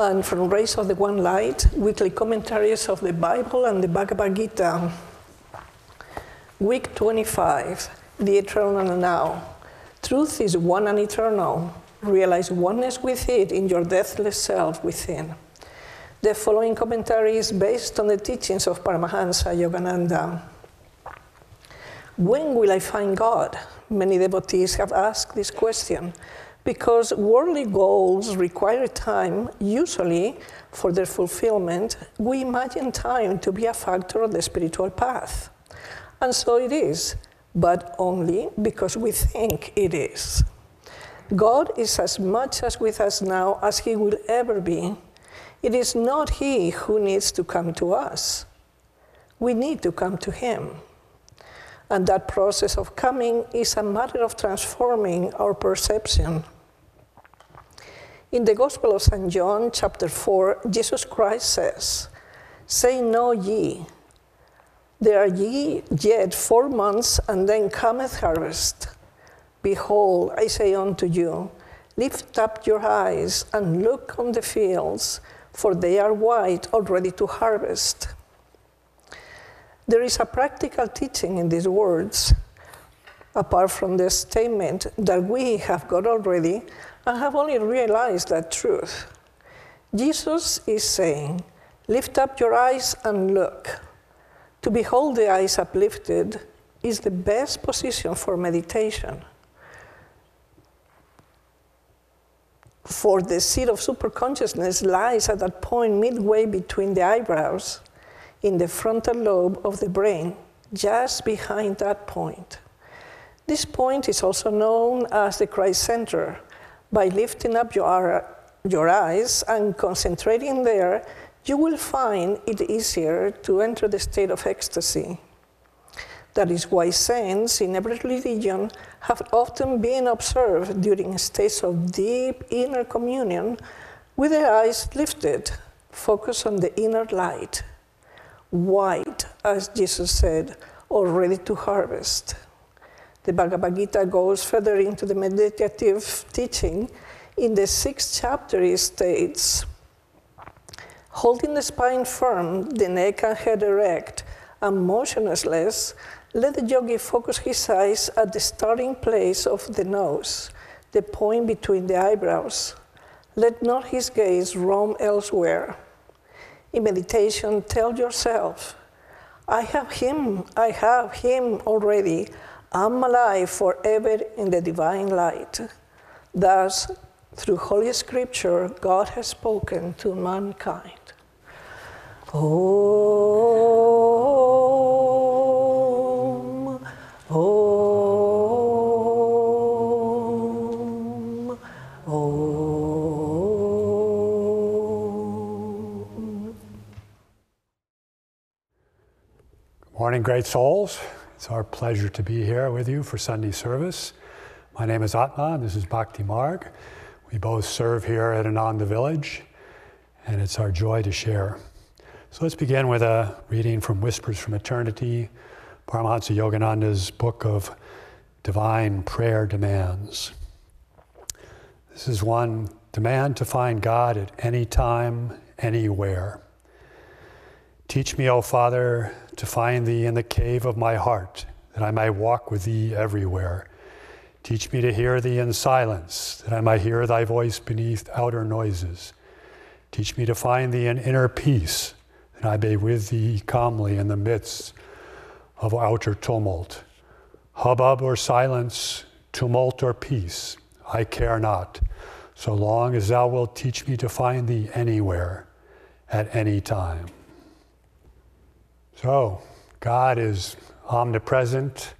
and from Rays of the One Light, weekly commentaries of the Bible and the Bhagavad Gita. Week 25, the eternal now. Truth is one and eternal. Realize oneness with it in your deathless self within. The following commentary is based on the teachings of Paramahansa Yogananda. When will I find God? Many devotees have asked this question because worldly goals require time, usually for their fulfillment, we imagine time to be a factor of the spiritual path. And so it is, but only because we think it is. God is as much as with us now as He will ever be. It is not He who needs to come to us, we need to come to Him. And that process of coming is a matter of transforming our perception in the Gospel of St. John, chapter 4, Jesus Christ says, Say no ye, there are ye yet four months, and then cometh harvest. Behold, I say unto you, lift up your eyes and look on the fields, for they are white, already to harvest. There is a practical teaching in these words, apart from the statement that we have got already I have only realized that truth. Jesus is saying, Lift up your eyes and look. To behold the eyes uplifted is the best position for meditation. For the seat of superconsciousness lies at that point midway between the eyebrows in the frontal lobe of the brain, just behind that point. This point is also known as the Christ center by lifting up your, your eyes and concentrating there, you will find it easier to enter the state of ecstasy. That is why saints in every religion have often been observed during states of deep inner communion with their eyes lifted, focused on the inner light, white, as Jesus said, or ready to harvest. The Bhagavad Gita goes further into the meditative teaching. In the sixth chapter, it states Holding the spine firm, the neck and head erect, and motionless, let the yogi focus his eyes at the starting place of the nose, the point between the eyebrows. Let not his gaze roam elsewhere. In meditation, tell yourself, I have him, I have him already. I'm alive forever in the divine light. Thus, through Holy Scripture, God has spoken to mankind. Om, Om, Om. Good morning, great souls. It's our pleasure to be here with you for Sunday service. My name is Atma, this is Bhakti Marg. We both serve here at Ananda Village, and it's our joy to share. So let's begin with a reading from Whispers from Eternity, Paramahansa Yogananda's book of divine prayer demands. This is one demand to find God at any time, anywhere. Teach me, O Father, to find thee in the cave of my heart, that I may walk with thee everywhere. Teach me to hear thee in silence, that I may hear thy voice beneath outer noises. Teach me to find thee in inner peace, that I may with thee calmly in the midst of outer tumult. Hubbub or silence, tumult or peace, I care not, so long as thou wilt teach me to find thee anywhere, at any time. So, God is omnipresent,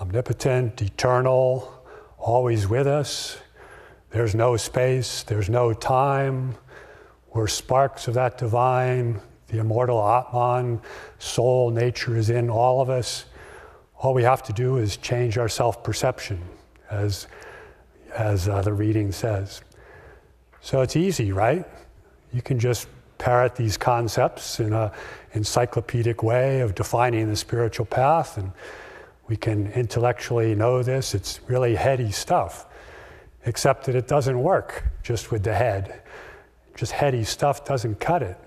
omnipotent, eternal, always with us. There's no space, there's no time. We're sparks of that divine, the immortal Atman, soul, nature is in all of us. All we have to do is change our self perception, as, as uh, the reading says. So it's easy, right? You can just parrot these concepts in an encyclopedic way of defining the spiritual path, and we can intellectually know this. It's really heady stuff, except that it doesn't work just with the head. just heady stuff doesn't cut it.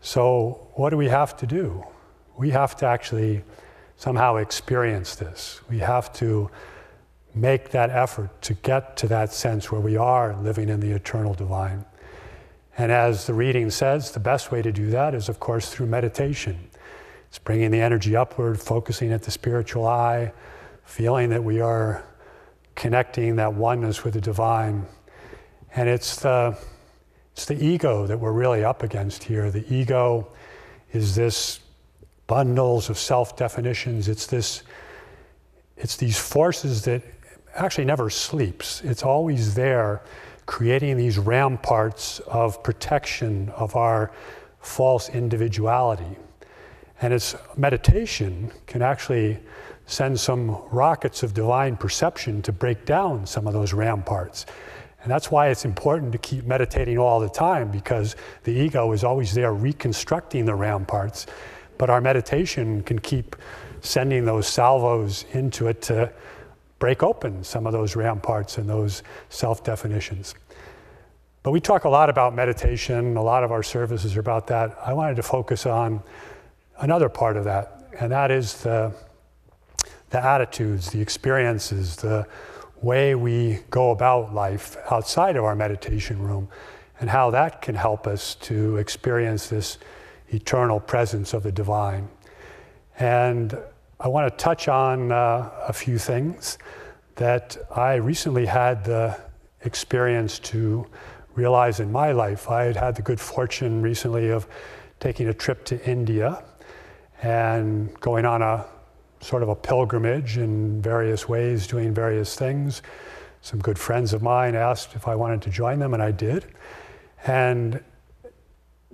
So, what do we have to do? We have to actually somehow experience this. We have to make that effort to get to that sense where we are living in the eternal divine. And as the reading says, the best way to do that is, of course, through meditation. It's bringing the energy upward, focusing at the spiritual eye, feeling that we are connecting that oneness with the divine. And it's the, it's the ego that we're really up against here. The ego is this bundles of self definitions. It's this, it's these forces that actually never sleeps. It's always there, creating these ramparts of protection of our false individuality. And its meditation can actually send some rockets of divine perception to break down some of those ramparts. And that's why it's important to keep meditating all the time because the ego is always there reconstructing the ramparts. But our meditation can keep sending those salvos into it to break open some of those ramparts and those self definitions. But we talk a lot about meditation, a lot of our services are about that. I wanted to focus on another part of that, and that is the the attitudes, the experiences, the way we go about life outside of our meditation room, and how that can help us to experience this eternal presence of the divine. And I want to touch on uh, a few things that I recently had the experience to realize in my life. I had had the good fortune recently of taking a trip to India and going on a sort of a pilgrimage in various ways, doing various things. Some good friends of mine asked if I wanted to join them, and I did. And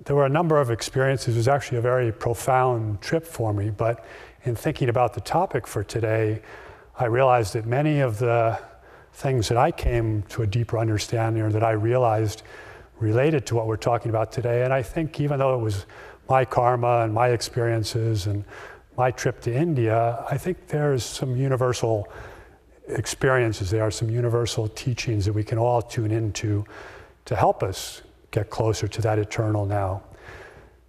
there were a number of experiences. It was actually a very profound trip for me, but in thinking about the topic for today, I realized that many of the things that I came to a deeper understanding or that I realized related to what we're talking about today. And I think even though it was my karma and my experiences and my trip to India, I think there's some universal experiences there, are some universal teachings that we can all tune into to help us get closer to that eternal now.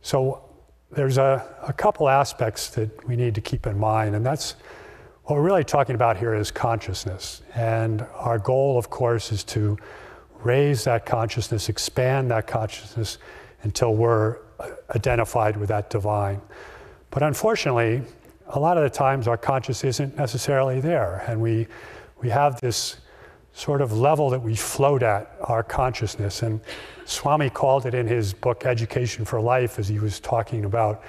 So there's a, a couple aspects that we need to keep in mind, and that's what we're really talking about here is consciousness. And our goal, of course, is to raise that consciousness, expand that consciousness until we're uh, identified with that divine. But unfortunately, a lot of the times our consciousness isn't necessarily there. And we, we have this sort of level that we float at, our consciousness. And Swami called it in his book, Education for Life, as he was talking about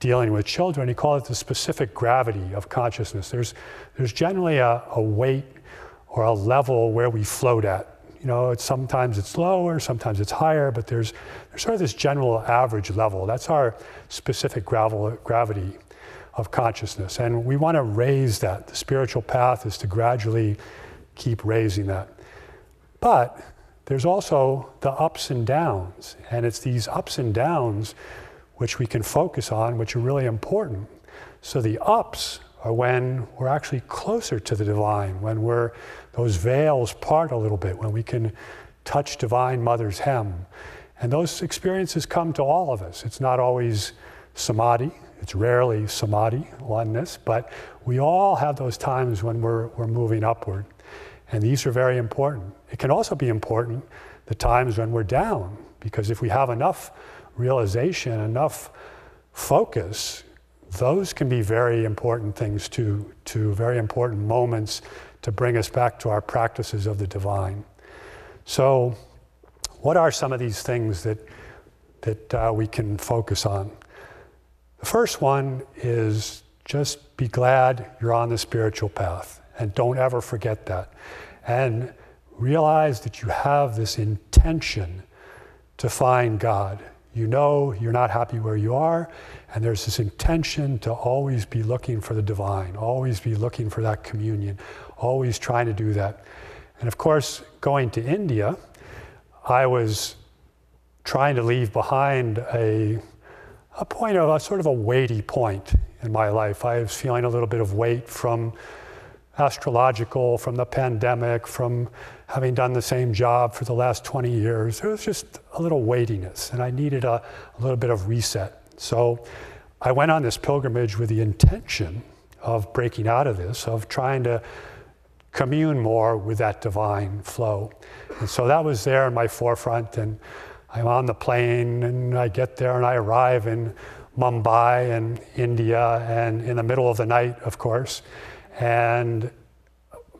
dealing with children, he called it the specific gravity of consciousness. There's, there's generally a, a weight or a level where we float at. You know, it's, sometimes it's lower, sometimes it's higher, but there's, there's sort of this general average level. That's our specific gravel, gravity of consciousness. And we want to raise that. The spiritual path is to gradually keep raising that. But there's also the ups and downs. And it's these ups and downs which we can focus on, which are really important. So the ups are when we're actually closer to the divine, when we're those veils part a little bit, when we can touch divine mother's hem. And those experiences come to all of us. It's not always samadhi, it's rarely samadhi, oneness, but we all have those times when we're, we're moving upward. And these are very important. It can also be important the times when we're down, because if we have enough realization, enough focus, those can be very important things to, to very important moments to bring us back to our practices of the divine. So, what are some of these things that, that uh, we can focus on? The first one is just be glad you're on the spiritual path and don't ever forget that. And realize that you have this intention to find God. You know you're not happy where you are, and there's this intention to always be looking for the divine, always be looking for that communion, always trying to do that. And of course, going to India, I was trying to leave behind a, a point of a sort of a weighty point in my life. I was feeling a little bit of weight from astrological, from the pandemic, from having done the same job for the last 20 years. There was just a little weightiness, and I needed a, a little bit of reset. So I went on this pilgrimage with the intention of breaking out of this, of trying to commune more with that divine flow. And so that was there in my forefront. And I'm on the plane and I get there and I arrive in Mumbai and India and in the middle of the night, of course. And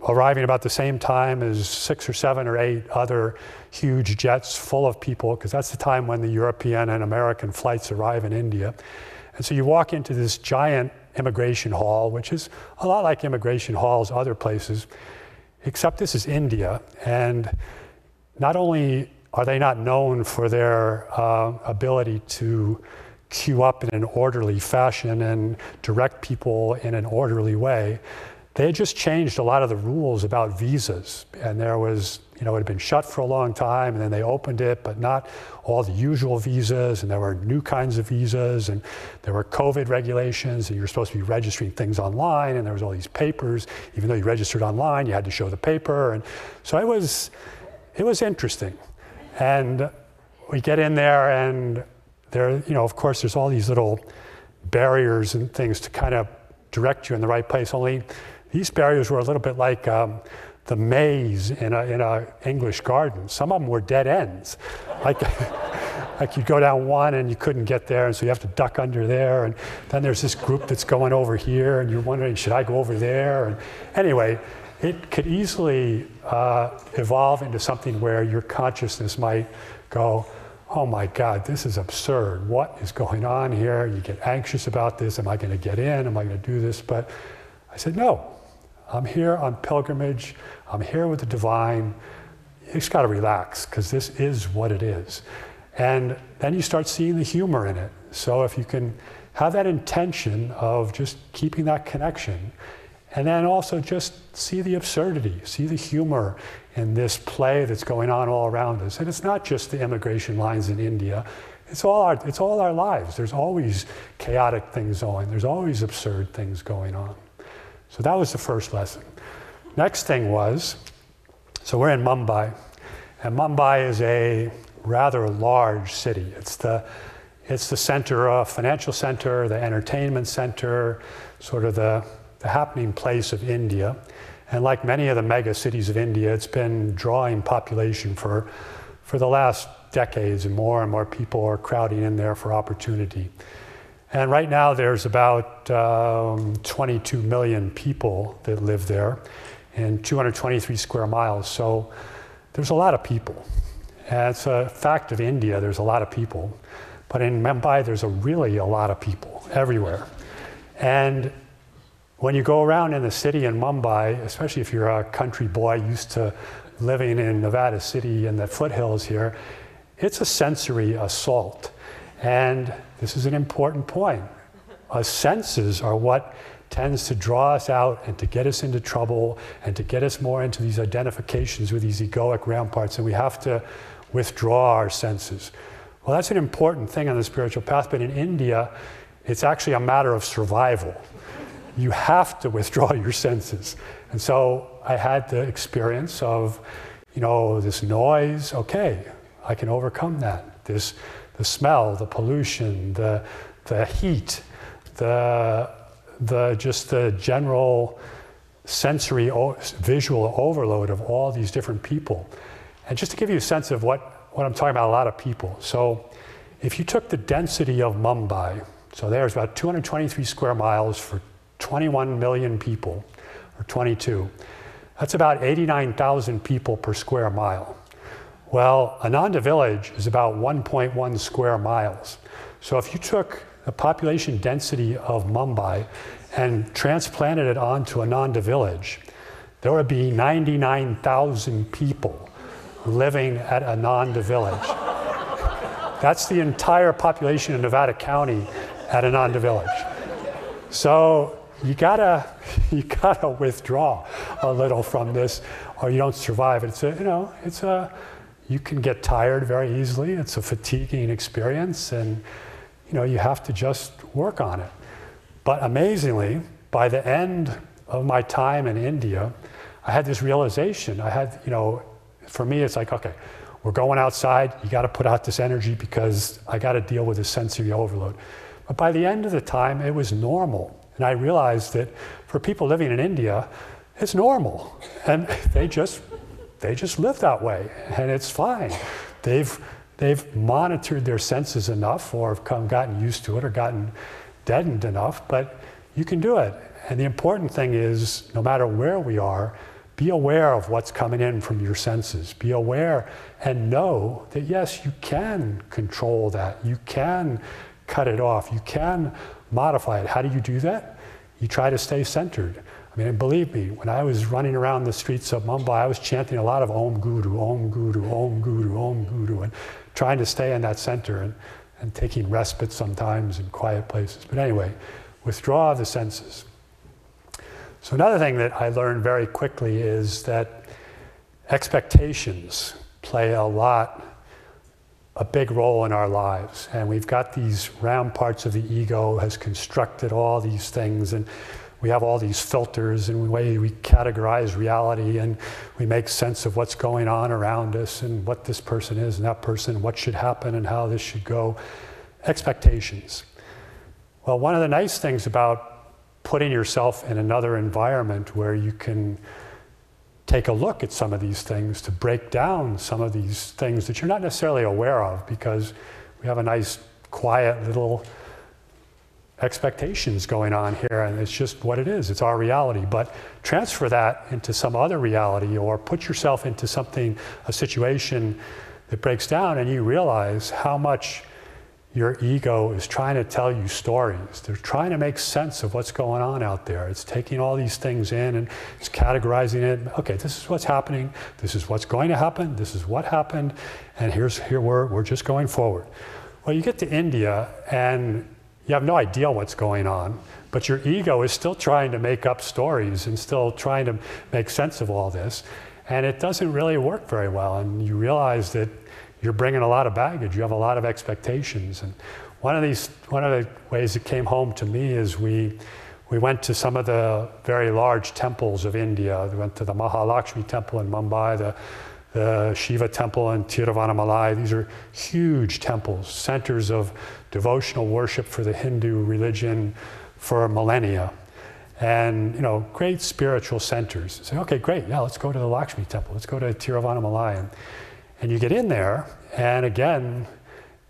arriving about the same time as six or seven or eight other huge jets full of people, because that's the time when the European and American flights arrive in India. And so you walk into this giant immigration hall, which is a lot like immigration halls other places, except this is India. And not only are they not known for their uh, ability to queue up in an orderly fashion and direct people in an orderly way, they had just changed a lot of the rules about visas. And there was, you know, it had been shut for a long time, and then they opened it, but not all the usual visas. And there were new kinds of visas, and there were COVID regulations, and you were supposed to be registering things online, and there was all these papers. Even though you registered online, you had to show the paper. And so it was, it was interesting. And we get in there, and there, you know, of course, there's all these little barriers and things to kind of direct you in the right place. Only these barriers were a little bit like um, the maze in a, in a English garden. Some of them were dead ends. Like, like you'd go down one and you couldn't get there, and so you have to duck under there. And then there's this group that's going over here, and you're wondering, should I go over there? And anyway, it could easily uh, evolve into something where your consciousness might go, oh my God, this is absurd. What is going on here? You get anxious about this. Am I going to get in? Am I going to do this? But I said, no, I'm here on pilgrimage. I'm here with the divine. You just got to relax because this is what it is. And then you start seeing the humor in it. So if you can have that intention of just keeping that connection, and then also just see the absurdity, see the humor in this play that's going on all around us. And it's not just the immigration lines in India. It's all our, it's all our lives. There's always chaotic things going. On, there's always absurd things going on. So that was the first lesson. Next thing was so we're in Mumbai, and Mumbai is a rather large city. It's the, it's the center, uh, financial center, the entertainment center, sort of the, the happening place of India. And like many of the mega cities of India, it's been drawing population for, for the last decades, and more and more people are crowding in there for opportunity. And right now, there's about um, 22 million people that live there in 223 square miles. So there's a lot of people. And it's a fact of India, there's a lot of people. But in Mumbai, there's a really a lot of people everywhere. And when you go around in the city in Mumbai, especially if you're a country boy used to living in Nevada City and the foothills here, it's a sensory assault. And this is an important point. Our senses are what tends to draw us out and to get us into trouble and to get us more into these identifications with these egoic ramparts, and we have to withdraw our senses. Well, that's an important thing on the spiritual path, but in India, it's actually a matter of survival. You have to withdraw your senses. And so I had the experience of, you know, this noise, okay, I can overcome that. This the smell, the pollution, the, the heat, the, the, just the general sensory visual overload of all these different people. And just to give you a sense of what, what I'm talking about, a lot of people. So if you took the density of Mumbai, so there's about 223 square miles for 21 million people, or 22, that's about 89,000 people per square mile. Well, Ananda Village is about 1.1 square miles. So if you took the population density of Mumbai and transplanted it onto Ananda Village, there would be 99,000 people living at Ananda Village. That's the entire population of Nevada County at Ananda Village. So you gotta, you gotta withdraw a little from this, or you don't survive. It's a, you know, it's a, you can get tired very easily. It's a fatiguing experience, and you know you have to just work on it. But amazingly, by the end of my time in India, I had this realization. I had, you know, for me, it's like, okay, we're going outside. You got to put out this energy because I got to deal with this sensory overload. But by the end of the time, it was normal. And I realized that for people living in India, it's normal. And they just, they just live that way. And it's fine. They've, they've monitored their senses enough or have come, gotten used to it or gotten deadened enough, but you can do it. And the important thing is, no matter where we are, be aware of what's coming in from your senses. Be aware and know that yes, you can control that. You can cut it off. You can modify it. How do you do that? You try to stay centered. I mean, believe me, when I was running around the streets of Mumbai, I was chanting a lot of Om Guru, Om Guru, Om Guru, Om Guru, and trying to stay in that center and, and taking respite sometimes in quiet places. But anyway, withdraw the senses. So, another thing that I learned very quickly is that expectations play a lot, a big role in our lives. And we've got these round parts of the ego has constructed all these things, and we have all these filters and the way we categorize reality, and we make sense of what's going on around us and what this person is and that person, what should happen and how this should go. Expectations. Well, one of the nice things about putting yourself in another environment where you can take a look at some of these things to break down some of these things that you're not necessarily aware of because we have a nice quiet little expectations going on here and it's just what it is. It's our reality. But transfer that into some other reality or put yourself into something a situation that breaks down and you realize how much your ego is trying to tell you stories. They're trying to make sense of what's going on out there. It's taking all these things in and it's categorizing it. Okay, this is what's happening. This is what's going to happen. This is what happened. And here's here we're we're just going forward. Well, you get to India and you have no idea what's going on, but your ego is still trying to make up stories and still trying to make sense of all this. And it doesn't really work very well. And you realize that you're bringing a lot of baggage. You have a lot of expectations. And one of these, one of the ways it came home to me is we, we went to some of the very large temples of India. We went to the Mahalakshmi temple in Mumbai, the, the Shiva temple in Tiruvannamalai. These are huge temples, centers of devotional worship for the Hindu religion for millennia. And, you know, great spiritual centers. Say, okay, great, yeah, let's go to the Lakshmi temple. Let's go to Tiruvannamalai. And you get in there, and again,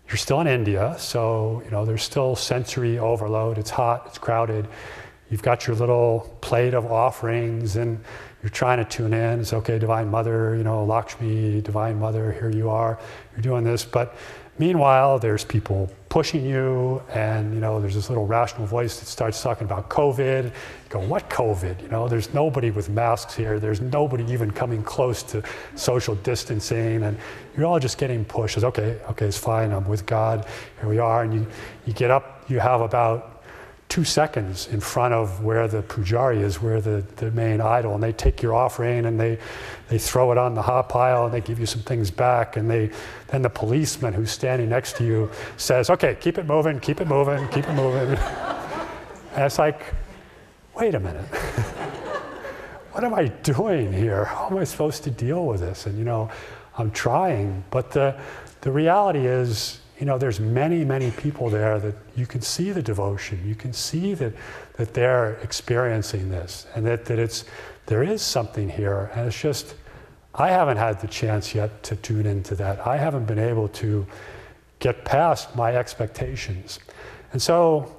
you're still in India, so you know there's still sensory overload. It's hot, it's crowded. You've got your little plate of offerings, and you're trying to tune in. It's okay, Divine Mother, you know, Lakshmi, Divine Mother, here you are. You're doing this, but Meanwhile, there's people pushing you, and you know, there's this little rational voice that starts talking about COVID. You go, what COVID? You know, there's nobody with masks here. There's nobody even coming close to social distancing, and you're all just getting pushed. It's okay, okay, it's fine. I'm with God. Here we are, and you, you get up. You have about two seconds in front of where the pujari is, where the, the main idol, and they take your offering and they, they throw it on the hot pile and they give you some things back. And they, then the policeman who's standing next to you says, okay, keep it moving, keep it moving, keep it moving. and it's like, wait a minute. what am I doing here? How am I supposed to deal with this? And you know, I'm trying, but the, the reality is, you know, there's many, many people there that you can see the devotion. You can see that, that they're experiencing this and that, that it's, there is something here. And it's just, I haven't had the chance yet to tune into that. I haven't been able to get past my expectations. And so,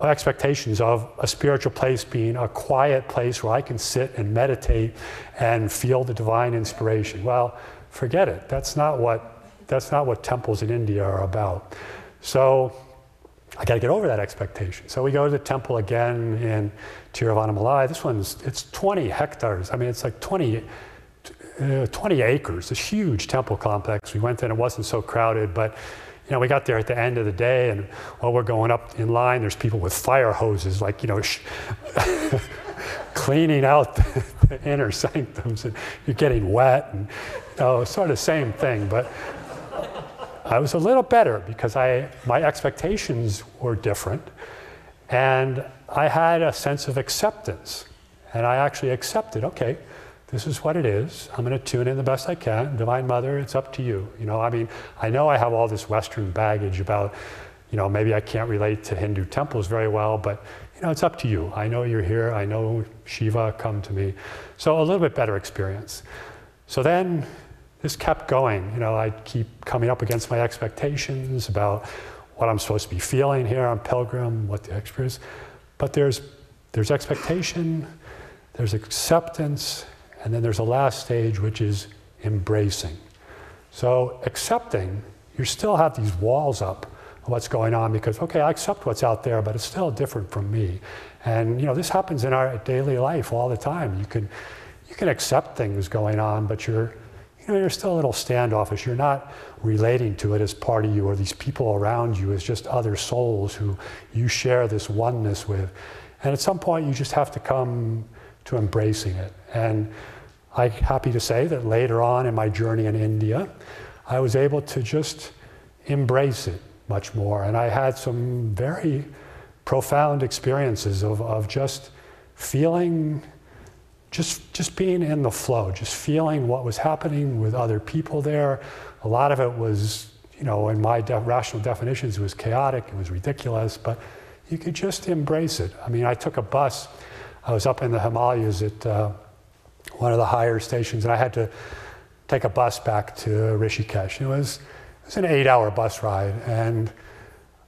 expectations of a spiritual place being a quiet place where I can sit and meditate and feel the divine inspiration. Well, forget it. That's not what that's not what temples in India are about. So I got to get over that expectation. So we go to the temple again in Tiruvannamalai. This one's, it's 20 hectares. I mean, it's like 20, uh, 20 acres, this huge temple complex. We went in, it wasn't so crowded, but you know, we got there at the end of the day, and while we're going up in line, there's people with fire hoses, like, you know, cleaning out the, the, inner sanctums, and you're getting wet, and you know, sort of same thing. But I was a little better because I, my expectations were different. And I had a sense of acceptance. And I actually accepted, okay, this is what it is. I'm going to tune in the best I can. Divine Mother, it's up to you. You know, I mean, I know I have all this Western baggage about, you know, maybe I can't relate to Hindu temples very well, but you know, it's up to you. I know you're here. I know Shiva, come to me. So a little bit better experience. So then this kept going. You know, I keep coming up against my expectations about what I'm supposed to be feeling here on Pilgrim, what the experience. But there's there's expectation, there's acceptance, and then there's a last stage, which is embracing. So, accepting, you still have these walls up of what's going on because, okay, I accept what's out there, but it's still different from me. And, you know, this happens in our daily life all the time. You can, you can accept things going on, but you're, you know, you're still a little standoffish. You're not relating to it as part of you or these people around you as just other souls who you share this oneness with. And at some point, you just have to come to embracing it. And I'm happy to say that later on in my journey in India, I was able to just embrace it much more. And I had some very profound experiences of, of just feeling, just, just being in the flow, just feeling what was happening with other people there. A lot of it was, you know, in my de- rational definitions, it was chaotic, it was ridiculous, but you could just embrace it. I mean, I took a bus. I was up in the Himalayas at uh, one of the higher stations, and I had to take a bus back to Rishikesh. It was, it was an eight hour bus ride, and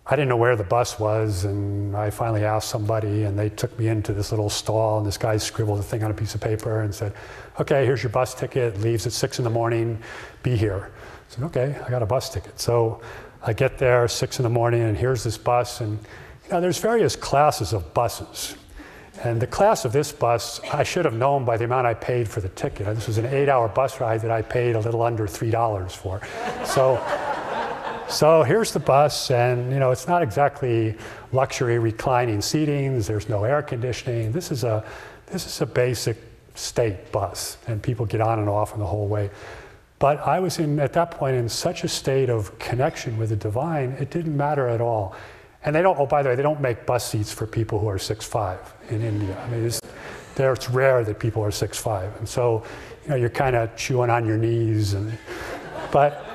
I didn't know where the bus was, and I finally asked somebody, and they took me into this little stall, and this guy scribbled a thing on a piece of paper and said, Okay, here's your bus ticket, leaves at six in the morning, be here. I said, Okay, I got a bus ticket. So I get there six in the morning, and here's this bus, and you know, there's various classes of buses. And the class of this bus, I should have known by the amount I paid for the ticket. This was an eight hour bus ride that I paid a little under $3 for. So, so here's the bus, and you know, it's not exactly luxury reclining seatings, there's no air conditioning. This is a, this is a basic state bus, and people get on and off in the whole way. But I was in, at that point in such a state of connection with the divine, it didn't matter at all. And they don't, oh, by the way, they don't make bus seats for people who are 6'5 in India. I mean, it's, there, it's rare that people are 6'5. And so, you know, you're kind of chewing on your knees. And, but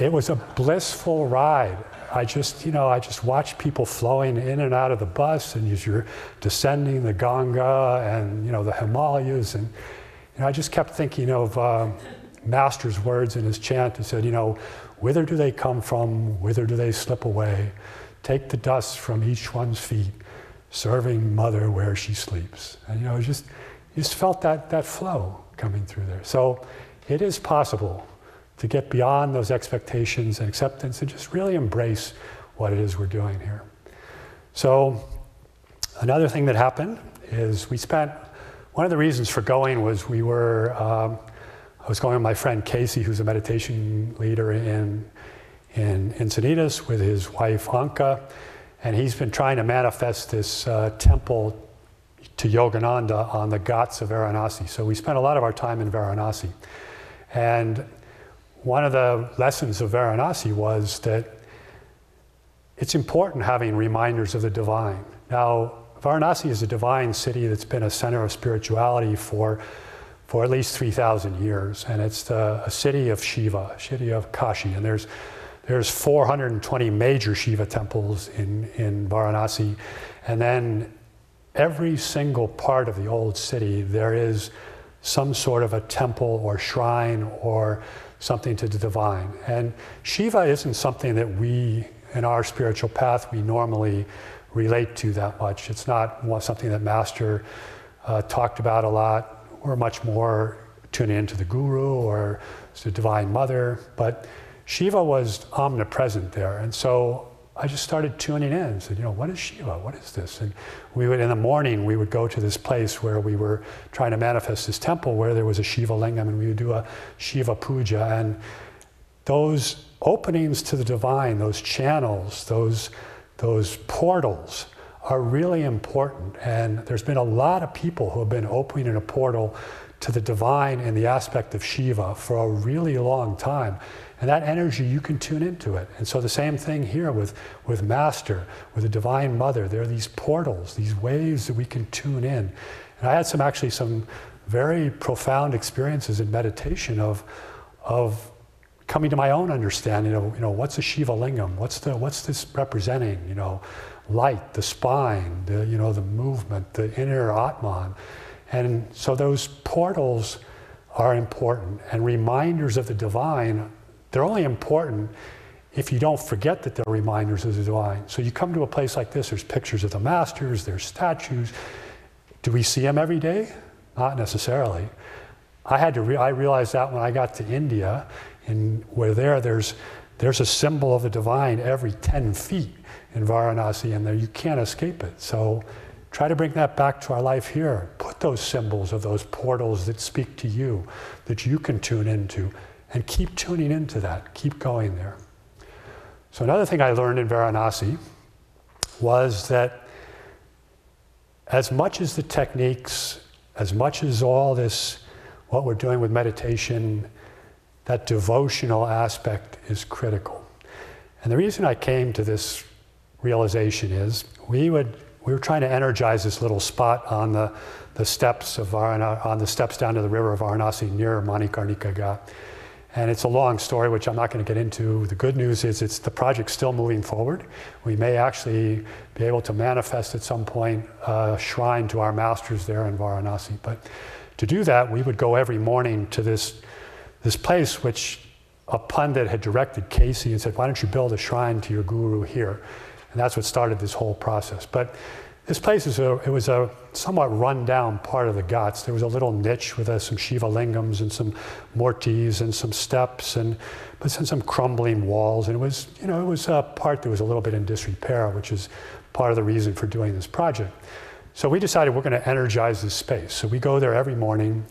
it was a blissful ride. I just, you know, I just watched people flowing in and out of the bus, and as you're descending the Ganga and, you know, the Himalayas. And, you know, I just kept thinking of um, Master's words in his chant. He said, you know, whither do they come from? Whither do they slip away? Take the dust from each one's feet, serving mother where she sleeps. And you know, just just felt that that flow coming through there. So it is possible to get beyond those expectations and acceptance and just really embrace what it is we're doing here. So another thing that happened is we spent one of the reasons for going was we were um, I was going with my friend Casey, who's a meditation leader in in Encinitas with his wife Anka, and he's been trying to manifest this uh, temple to Yogananda on the Ghats of Varanasi. So we spent a lot of our time in Varanasi. And one of the lessons of Varanasi was that it's important having reminders of the divine. Now, Varanasi is a divine city that's been a center of spirituality for, for at least 3,000 years. And it's the, a city of Shiva, city of Kashi. And there's there's 420 major Shiva temples in, in Varanasi. And then every single part of the old city, there is some sort of a temple or shrine or something to the divine. And Shiva isn't something that we, in our spiritual path, we normally relate to that much. It's not something that Master uh, talked about a lot. We're much more tuning into the Guru or the Divine Mother. But Shiva was omnipresent there. And so I just started tuning in and said, you know, what is Shiva? What is this? And we would, in the morning, we would go to this place where we were trying to manifest this temple where there was a Shiva lingam and we would do a Shiva puja. And those openings to the divine, those channels, those, those portals are really important. And there's been a lot of people who have been opening a portal to the divine and the aspect of Shiva for a really long time. And that energy, you can tune into it. And so the same thing here with, with Master, with the Divine Mother. There are these portals, these ways that we can tune in. And I had some actually some very profound experiences in meditation of, of coming to my own understanding of, you know, what's a Shiva lingam? What's, the, what's this representing? You know, light, the spine, the, you know, the movement, the inner Atman. And so those portals are important and reminders of the divine they're only important if you don't forget that they're reminders of the divine. So you come to a place like this, there's pictures of the masters, there's statues. Do we see them every day? Not necessarily. I had to re- I realized that when I got to India, and where there, there's there's a symbol of the divine every 10 feet in Varanasi, and there you can't escape it. So try to bring that back to our life here. Put those symbols of those portals that speak to you, that you can tune into and keep tuning into that, keep going there. So, another thing I learned in Varanasi was that as much as the techniques, as much as all this, what we're doing with meditation, that devotional aspect is critical. And the reason I came to this realization is we would we were trying to energize this little spot on the, the steps of Varana, on the steps down to the river of Varanasi near Manikarnika Ghat. And it's a long story, which I'm not going to get into. The good news is it's the project's still moving forward. We may actually be able to manifest at some point a shrine to our masters there in Varanasi. But to do that, we would go every morning to this, this place which a pundit had directed Casey and said, why don't you build a shrine to your guru here? And that's what started this whole process. But this place is a, it was a somewhat run-down part of the Ghats. There was a little niche with uh, some Shiva lingams and some murtis and some steps and but some crumbling walls. And it was, you know, it was a part that was a little bit in disrepair, which is part of the reason for doing this project. So we decided we're going to energize this space. So we go there every morning,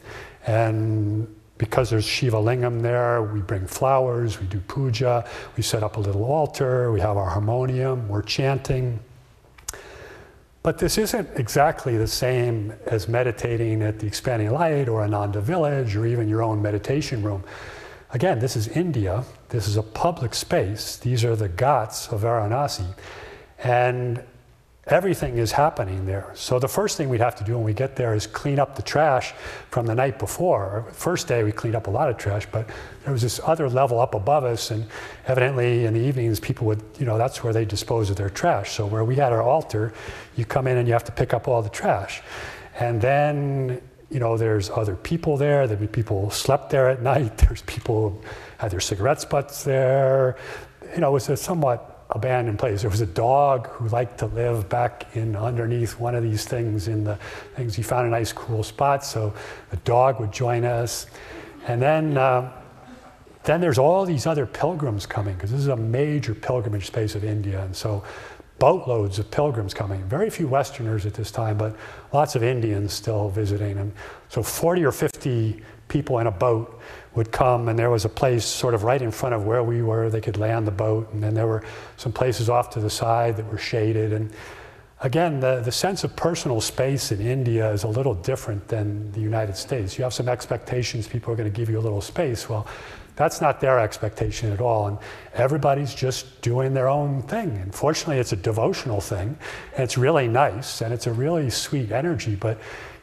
and because there's Shiva Lingam there, we bring flowers, we do puja, we set up a little altar, we have our harmonium, we're chanting. But this isn't exactly the same as meditating at the Expanding Light or Ananda Village or even your own meditation room. Again, this is India. This is a public space. These are the ghats of Varanasi. And Everything is happening there. So the first thing we'd have to do when we get there is clean up the trash from the night before. First day we cleaned up a lot of trash, but there was this other level up above us, and evidently in the evenings people would, you know, that's where they dispose of their trash. So where we had our altar, you come in and you have to pick up all the trash. And then, you know, there's other people there. There'd be people slept there at night. There's people who had their cigarette butts there. You know, it was a somewhat abandoned place. There was a dog who liked to live back in underneath one of these things in the things. He found a nice cool spot, so the dog would join us. And then, uh, then there's all these other pilgrims coming because this is a major pilgrimage space of India, and so boatloads of pilgrims coming. Very few Westerners at this time, but lots of Indians still visiting. And so 40 or 50 people in a boat would come, and there was a place sort of right in front of where we were. They could land the boat, and then there were some places off to the side that were shaded. And again, the, the sense of personal space in India is a little different than the United States. You have some expectations, people are going to give you a little space. Well, that's not their expectation at all. And everybody's just doing their own thing. And fortunately, it's a devotional thing, and it's really nice, and it's a really sweet energy. But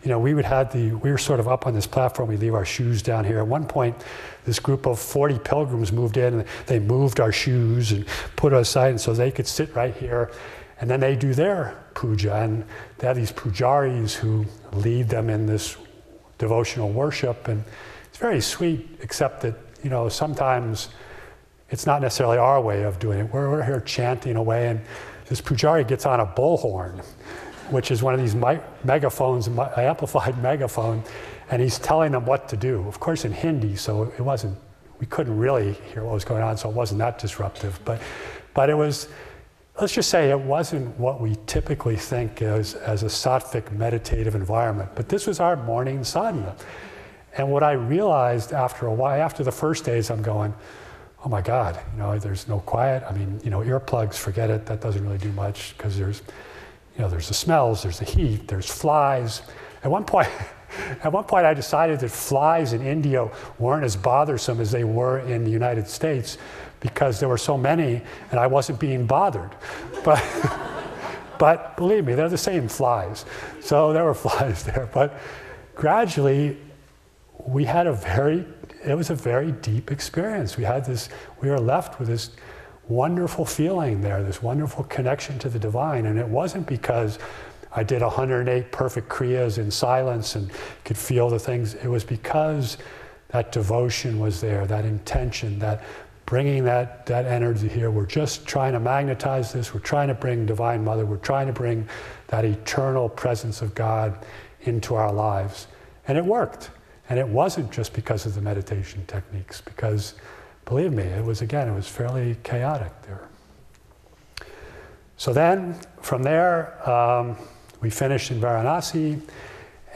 you know, we would have the, we were sort of up on this platform, we leave our shoes down here. At one point, this group of 40 pilgrims moved in and they moved our shoes and put us aside and so they could sit right here. And then they do their puja and they have these pujaris who lead them in this devotional worship. And it's very sweet, except that, you know, sometimes it's not necessarily our way of doing it. We're, we're here chanting away and this pujari gets on a bullhorn which is one of these megaphones, amplified megaphone, and he's telling them what to do. Of course, in Hindi, so it wasn't, we couldn't really hear what was going on, so it wasn't that disruptive. But, but it was, let's just say it wasn't what we typically think as, as a sattvic meditative environment. But this was our morning sadhana. And what I realized after a while, after the first days, I'm going, oh my God, you know, there's no quiet. I mean, you know, earplugs, forget it. That doesn't really do much because there's, you know, there's the smells, there's the heat, there's flies. At one point, At one point, I decided that flies in India weren't as bothersome as they were in the United States because there were so many and I wasn't being bothered. But, but believe me, they're the same flies. So there were flies there. But gradually, we had a very, it was a very deep experience. We had this, we were left with this wonderful feeling there, this wonderful connection to the divine. And it wasn't because I did 108 perfect kriyas in silence and could feel the things. It was because that devotion was there, that intention, that bringing that, that energy here. We're just trying to magnetize this. We're trying to bring Divine Mother. We're trying to bring that eternal presence of God into our lives. And it worked. And it wasn't just because of the meditation techniques, because believe me, it was, again, it was fairly chaotic there. So then, from there, um, we finished in Varanasi,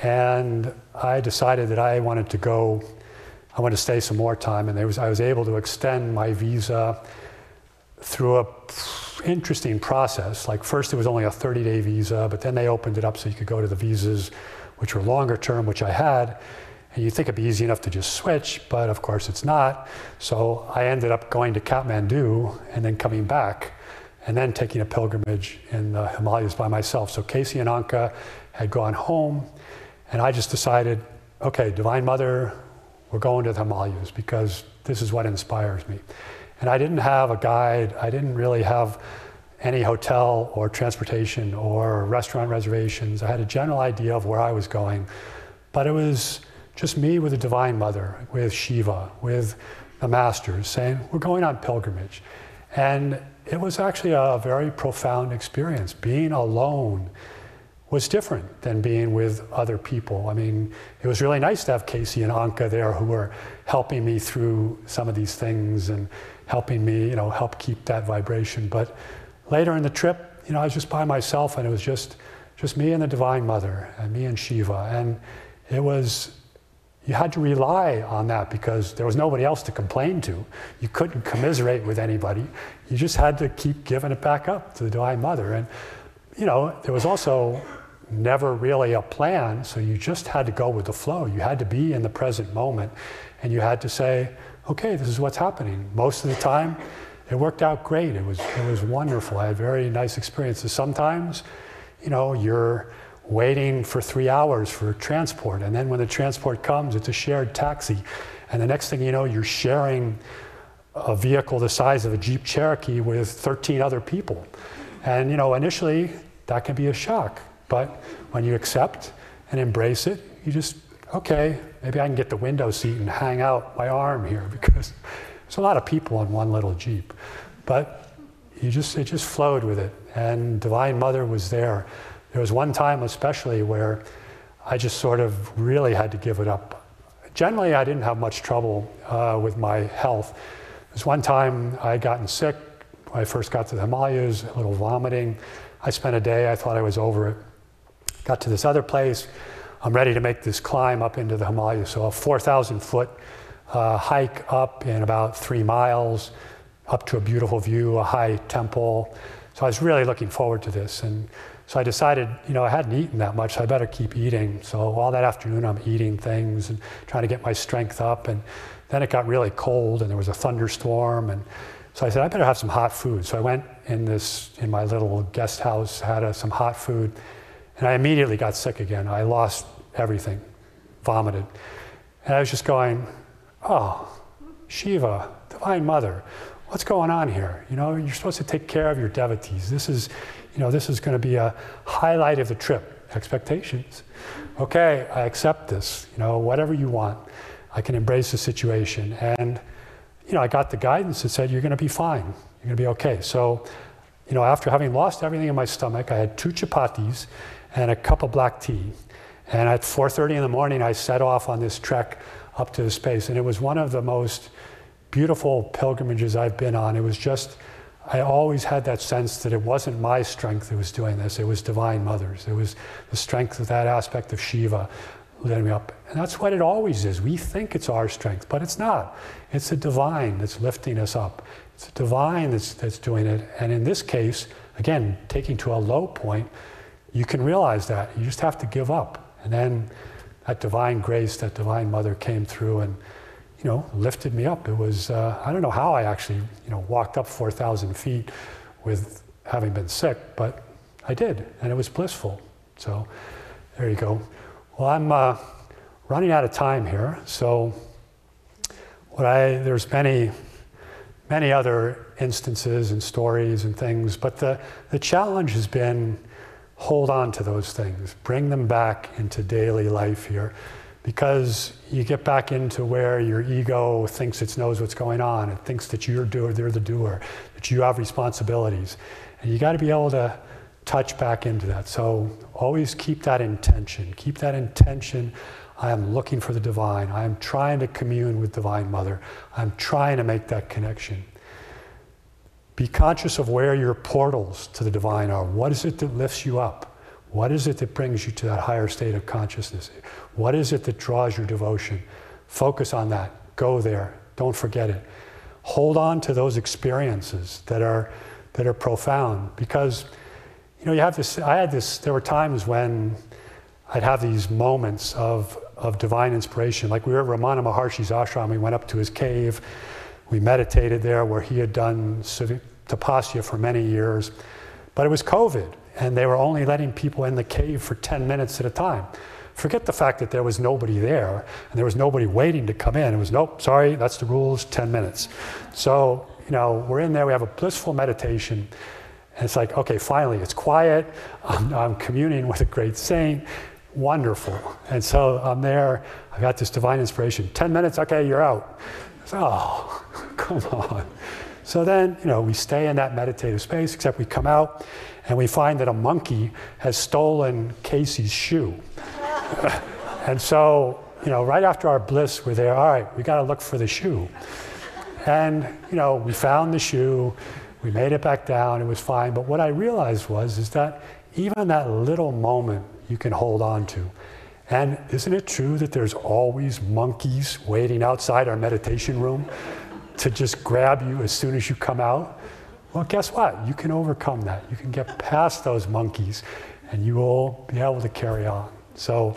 and I decided that I wanted to go, I wanted to stay some more time, and was, I was able to extend my visa through a interesting process. Like first it was only a 30-day visa, but then they opened it up so you could go to the visas which were longer term, which I had. And you think it'd be easy enough to just switch, but of course it's not. So I ended up going to Kathmandu and then coming back and then taking a pilgrimage in the Himalayas by myself. So Casey and Anka had gone home, and I just decided, okay, Divine Mother, we're going to the Himalayas because this is what inspires me. And I didn't have a guide, I didn't really have any hotel or transportation or restaurant reservations. I had a general idea of where I was going, but it was just me with the Divine Mother, with Shiva, with the masters, saying, We're going on pilgrimage. And it was actually a very profound experience. Being alone was different than being with other people. I mean, it was really nice to have Casey and Anka there who were helping me through some of these things and helping me, you know, help keep that vibration. But later in the trip, you know, I was just by myself and it was just just me and the Divine Mother and me and Shiva. And it was you had to rely on that because there was nobody else to complain to. You couldn't commiserate with anybody. You just had to keep giving it back up to the Divine Mother. And, you know, there was also never really a plan, so you just had to go with the flow. You had to be in the present moment and you had to say, okay, this is what's happening. Most of the time, it worked out great. It was, it was wonderful. I had very nice experiences. Sometimes, you know, you're waiting for three hours for transport. And then when the transport comes, it's a shared taxi. And the next thing you know, you're sharing a vehicle the size of a Jeep Cherokee with 13 other people. And you know, initially that can be a shock. But when you accept and embrace it, you just, okay, maybe I can get the window seat and hang out my arm here because there's a lot of people in one little Jeep. But you just, it just flowed with it. And Divine Mother was there. There was one time, especially, where I just sort of really had to give it up. Generally, I didn't have much trouble uh, with my health. Was one time I had gotten sick when I first got to the Himalayas, a little vomiting. I spent a day, I thought I was over it. Got to this other place. I'm ready to make this climb up into the Himalayas. So a 4,000 foot uh, hike up in about three miles, up to a beautiful view, a high temple. So I was really looking forward to this. And so I decided, you know, I hadn't eaten that much, so I better keep eating. So all that afternoon, I'm eating things and trying to get my strength up. And then it got really cold, and there was a thunderstorm. And so I said, I better have some hot food. So I went in this, in my little guest house, had a, some hot food, and I immediately got sick again. I lost everything, vomited. And I was just going, oh, Shiva, Divine Mother, what's going on here? You know, you're supposed to take care of your devotees. This is, you know, this is going to be a highlight of the trip. Expectations. Okay, I accept this. You know, whatever you want, I can embrace the situation. And, you know, I got the guidance that said, you're going to be fine. You're going to be okay. So, you know, after having lost everything in my stomach, I had two chapatis and a cup of black tea. And at 4:30 in the morning, I set off on this trek up to the space, and it was one of the most beautiful pilgrimages I've been on. It was just I always had that sense that it wasn't my strength that was doing this, it was Divine Mother's. It was the strength of that aspect of Shiva lifting me up. And that's what it always is. We think it's our strength, but it's not. It's the divine that's lifting us up. It's the divine that's, that's doing it. And in this case, again, taking to a low point, you can realize that. You just have to give up. And then that divine grace, that divine mother came through and, you know, lifted me up. It was, uh, I don't know how I actually, you know, walked up 4,000 feet with having been sick, but I did, and it was blissful. So there you go. Well, I'm uh, running out of time here, so what I, there's many, many other instances and stories and things, but the, the challenge has been hold on to those things, bring them back into daily life here, because you get back into where your ego thinks it knows what's going on, it thinks that you're doer, they're the doer, that you have responsibilities, and you got to be able to touch back into that. So always keep that intention, keep that intention. I am looking for the divine. I am trying to commune with Divine Mother. I'm trying to make that connection. Be conscious of where your portals to the divine are. What is it that lifts you up? What is it that brings you to that higher state of consciousness? What is it that draws your devotion? Focus on that. Go there. Don't forget it. Hold on to those experiences that are, that are profound because you know you have this i had this there were times when i'd have these moments of, of divine inspiration like we were at ramana maharshi's ashram we went up to his cave we meditated there where he had done tapasya for many years. But it was COVID, and they were only letting people in the cave for 10 minutes at a time. Forget the fact that there was nobody there and there was nobody waiting to come in. It was, nope, sorry, that's the rules, 10 minutes. So, you know, we're in there, we have a blissful meditation. And it's like, okay, finally, it's quiet. I'm, I'm communing with a great saint. Wonderful. And so I'm there. I got this divine inspiration. 10 minutes, okay, you're out. So, oh, come on. So then, you know, we stay in that meditative space, except we come out and we find that a monkey has stolen Casey's shoe. and so, you know, right after our bliss, we're there, all right, we got to look for the shoe. And, you know, we found the shoe, we made it back down, it was fine. But what I realized was, is that even that little moment you can hold on to. And isn't it true that there's always monkeys waiting outside our meditation room? to just grab you as soon as you come out? Well, guess what? You can overcome that. You can get past those monkeys and you will be able to carry on. So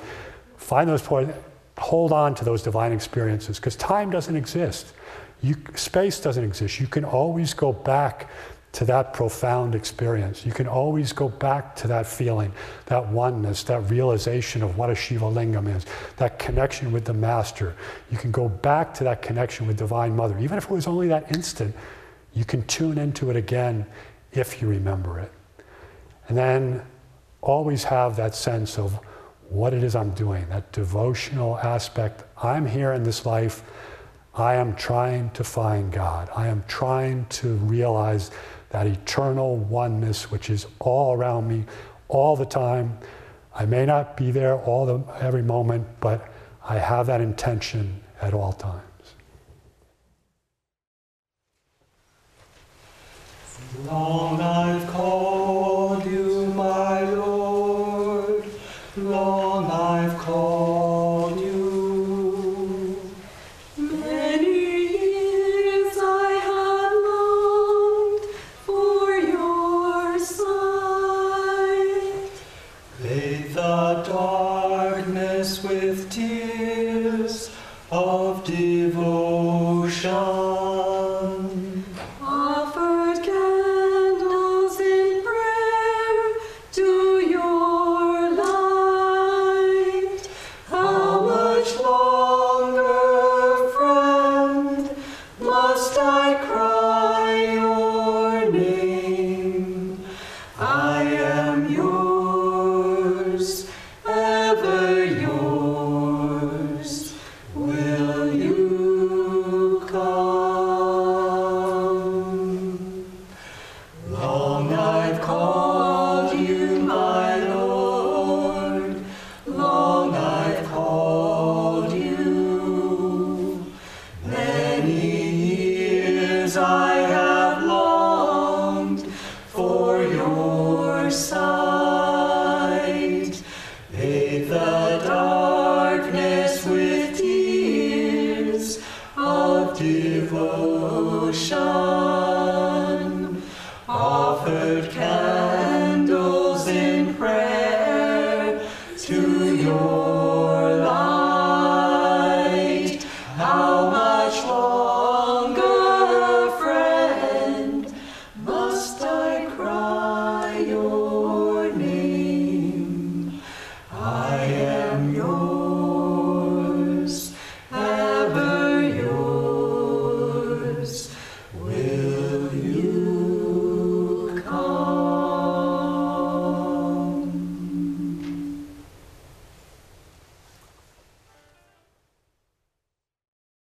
find those points, hold on to those divine experiences because time doesn't exist. You, space doesn't exist. You can always go back to that profound experience. You can always go back to that feeling, that oneness, that realization of what a Shiva Lingam is, that connection with the Master. You can go back to that connection with Divine Mother. Even if it was only that instant, you can tune into it again if you remember it. And then always have that sense of what it is I'm doing, that devotional aspect. I'm here in this life. I am trying to find God. I am trying to realize that eternal oneness which is all around me all the time. I may not be there all the, every moment, but I have that intention at all times. Long I've called